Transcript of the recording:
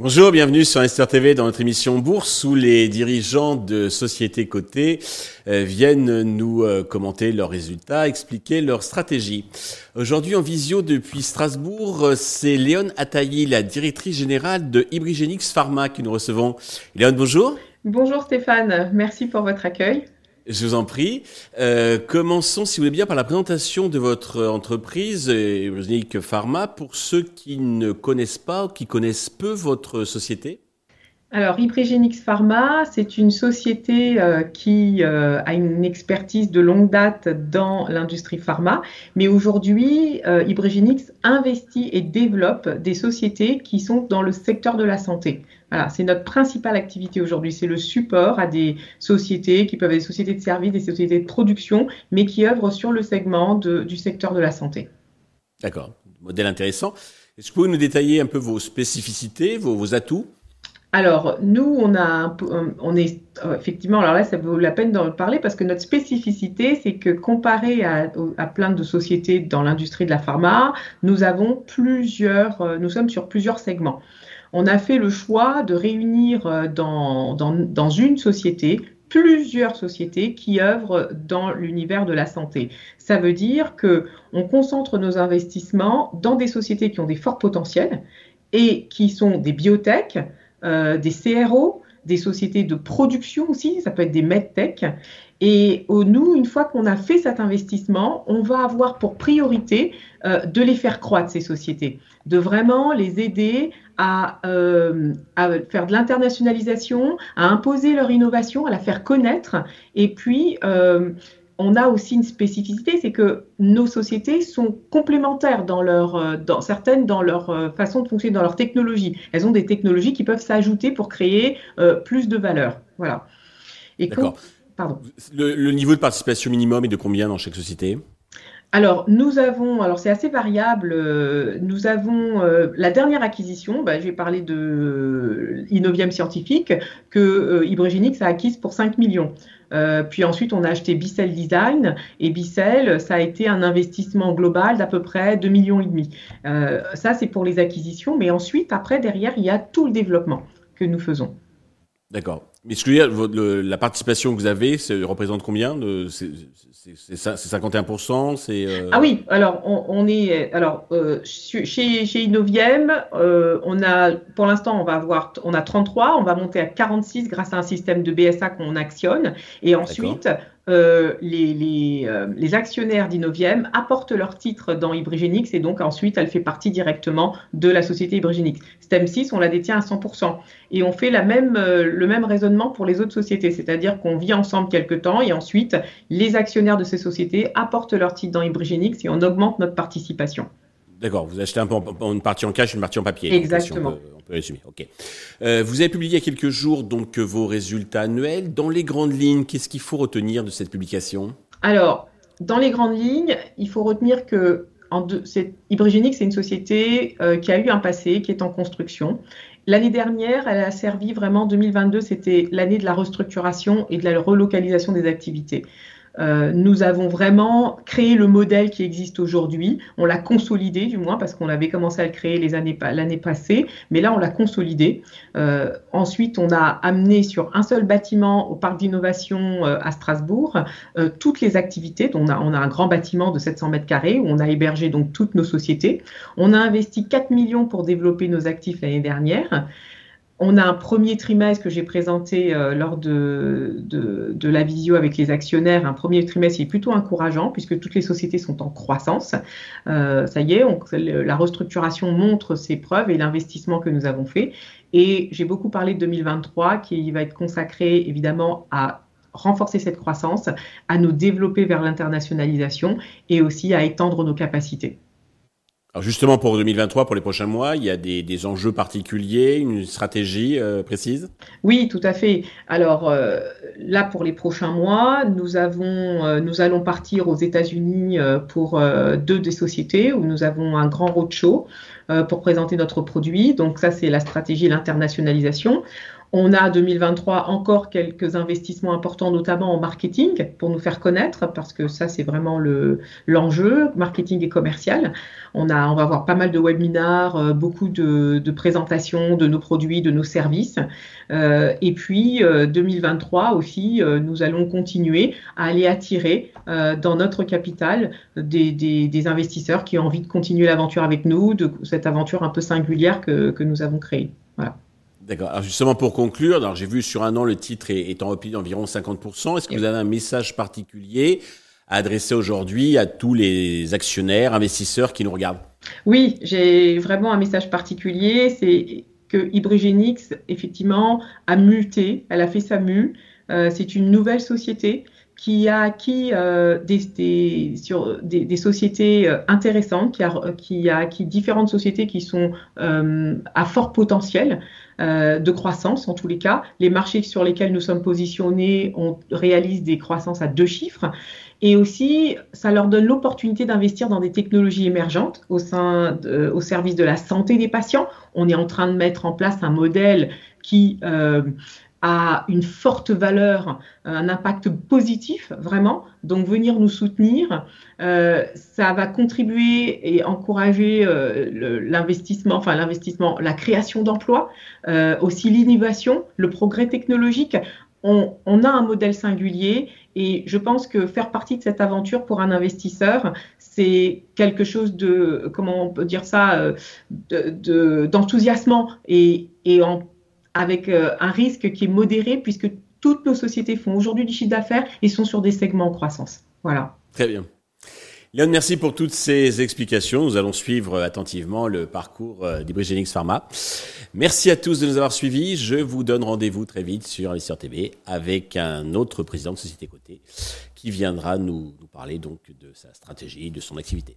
Bonjour, bienvenue sur Investor TV dans notre émission Bourse où les dirigeants de sociétés cotées euh, viennent nous euh, commenter leurs résultats, expliquer leur stratégie. Aujourd'hui en visio depuis Strasbourg, c'est Léon Attailly, la directrice générale de Hybrigenix Pharma que nous recevons. Léon, bonjour. Bonjour Stéphane, merci pour votre accueil. Je vous en prie. Euh, commençons, si vous voulez bien, par la présentation de votre entreprise, Hybrigenix Pharma, pour ceux qui ne connaissent pas ou qui connaissent peu votre société. Alors, Hybrigenix Pharma, c'est une société euh, qui euh, a une expertise de longue date dans l'industrie pharma, mais aujourd'hui, euh, investit et développe des sociétés qui sont dans le secteur de la santé. Voilà, c'est notre principale activité aujourd'hui. C'est le support à des sociétés qui peuvent être des sociétés de services, des sociétés de production, mais qui œuvrent sur le segment du secteur de la santé. D'accord, modèle intéressant. Est-ce que vous pouvez nous détailler un peu vos spécificités, vos, atouts? Alors, nous, on a, on est euh, effectivement, alors là, ça vaut la peine d'en parler parce que notre spécificité, c'est que comparé à, plein de sociétés dans l'industrie de la pharma, nous avons plusieurs, euh, nous sommes sur plusieurs segments on a fait le choix de réunir euh, dans, dans, une société plusieurs sociétés qui œuvrent dans l'univers de la santé. Ça veut dire que on concentre nos investissements dans des sociétés qui ont des forts potentiels et qui sont des biotech, des CRO, des sociétés de production aussi, ça peut être des medtech. Et nous, une fois qu'on a fait cet investissement, on va avoir pour priorité euh, de les faire croître, ces sociétés, de vraiment les aider euh, à, faire de l'internationalisation, à imposer leur innovation, à la faire connaître. Et puis, euh, on a aussi une spécificité, c'est que nos sociétés sont complémentaires dans leur, euh, dans certaines dans leur façon de fonctionner, dans leur technologie. Elles ont des technologies qui peuvent s'ajouter pour créer plus de valeur. Voilà. D'accord. Pardon. le, niveau de participation minimum est de combien dans chaque société? Alors, nous avons, alors c'est assez variable, euh, nous avons euh, la dernière acquisition, bah, je vais parler de euh, Innovium Scientifique, que euh, a acquise pour 5 millions. Puis ensuite, on a acheté Bicel Design, et Bicel, ça a été un investissement global d'à peu près 2 millions et demi. ça, c'est pour les acquisitions, mais ensuite, après, derrière, il y a tout le développement que nous faisons. D'accord. Mais ce que je veux dire, la participation que vous avez, représente combien de, C'est 51% c'est, euh... Ah oui, alors on, est alors euh, chez, chez Innoviem, euh, on a pour l'instant on va avoir on a 33, on va monter à 46 grâce à un système de BSA qu'on actionne et ensuite les, les, actionnaires d'Innoviem apportent leur titre dans Hybrigenix et donc ensuite elle fait partie directement de la société Hybrigenix. STEM6, on la détient à 100%. Et on fait la même, le même raisonnement pour les autres sociétés, c'est-à-dire qu'on vit ensemble quelque temps et ensuite les actionnaires de ces sociétés apportent leur titre dans Hybrigenix et on augmente notre participation. D'accord, vous achetez un peu une partie en cash, une partie en papier. Exactement. on, peut, résumer. Ok. Euh, vous avez publié il y a quelques jours donc vos résultats annuels. Dans les grandes lignes, qu'est-ce qu'il faut retenir de cette publication? Alors, dans les grandes lignes, il faut retenir que en deux, c'est une société euh, qui a eu un passé, qui est en construction. L'année dernière, elle a servi vraiment, 2022, c'était l'année de la restructuration et de la relocalisation des activités. Euh, nous avons vraiment créé le modèle qui existe aujourd'hui. On l'a consolidé, du moins, parce qu'on avait commencé à le créer l'année passée, mais là, on l'a consolidé. Euh, ensuite, on a amené sur un seul bâtiment au parc d'innovation euh, à Strasbourg toutes les activités. On a, on a un grand bâtiment de 700 mètres carrés où on a hébergé donc toutes nos sociétés. On a investi 4 millions pour développer nos actifs l'année dernière. On a un premier trimestre que j'ai présenté euh, lors de, la visio avec les actionnaires, un premier trimestre qui est plutôt encourageant puisque toutes les sociétés sont en croissance. Euh, ça y est, la restructuration montre ses preuves et l'investissement que nous avons fait. Et j'ai beaucoup parlé de 2023 qui va être consacré évidemment à renforcer cette croissance, à nous développer vers l'internationalisation et aussi à étendre nos capacités. Alors justement, pour 2023, pour les prochains mois, il y a des, enjeux particuliers, une stratégie euh, précise? Oui, tout à fait. Alors euh, là, pour les prochains mois, nous, euh, nous allons partir aux États-Unis pour deux des sociétés où nous avons un grand roadshow pour présenter notre produit. Donc ça, c'est la stratégie, l'internationalisation. On a 2023 encore quelques investissements importants, notamment en marketing, pour nous faire connaître, parce que ça, c'est vraiment l'enjeu, marketing et commercial. On, a, on va avoir pas mal de webinars, euh, beaucoup de, présentations de nos produits, de nos services. Euh, et puis, 2023 aussi, nous allons continuer à aller attirer dans notre capital des, des, investisseurs qui ont envie de continuer l'aventure avec nous, de cette aventure un peu singulière que, que nous avons créée. Voilà. D'accord. Alors justement pour conclure, j'ai vu sur un an le titre est, en repli d'environ 50%. Est-ce que vous avez un message particulier à adresser aujourd'hui à tous les actionnaires, investisseurs qui nous regardent? Oui, j'ai vraiment un message particulier. C'est que Hybrigenix, effectivement, a muté. Elle a fait sa mue. Euh, c'est une nouvelle société qui a acquis euh, des, des, sur, des, des, sociétés euh, intéressantes, qui a, qui a acquis différentes sociétés qui sont euh, à fort potentiel euh, de croissance en tous les cas. Les marchés sur lesquels nous sommes positionnés on réalise des croissances à deux chiffres. Et aussi, ça leur donne l'opportunité d'investir dans des technologies émergentes au, sein au service de la santé des patients. On est en train de mettre en place un modèle qui euh, a une forte valeur, un impact positif vraiment. Donc venir nous soutenir, euh, ça va contribuer et encourager euh, l'investissement, enfin l'investissement, la création d'emplois, euh, aussi l'innovation, le progrès technologique. On, on, a un modèle singulier et je pense que faire partie de cette aventure pour un investisseur, c'est quelque chose de, comment on peut dire ça, d'enthousiasmant de, et, et en avec euh, un risque qui est modéré puisque toutes nos sociétés font aujourd'hui du chiffre d'affaires et sont sur des segments en croissance. Voilà. Très bien. Léon, merci pour toutes ces explications. Nous allons suivre attentivement le parcours euh, d'Hybrigenix Pharma. Merci à tous de nous avoir suivis. Je vous donne rendez-vous très vite sur Investisseur TV avec un autre président de société cotée qui viendra nous, nous parler donc de sa stratégie, de son activité.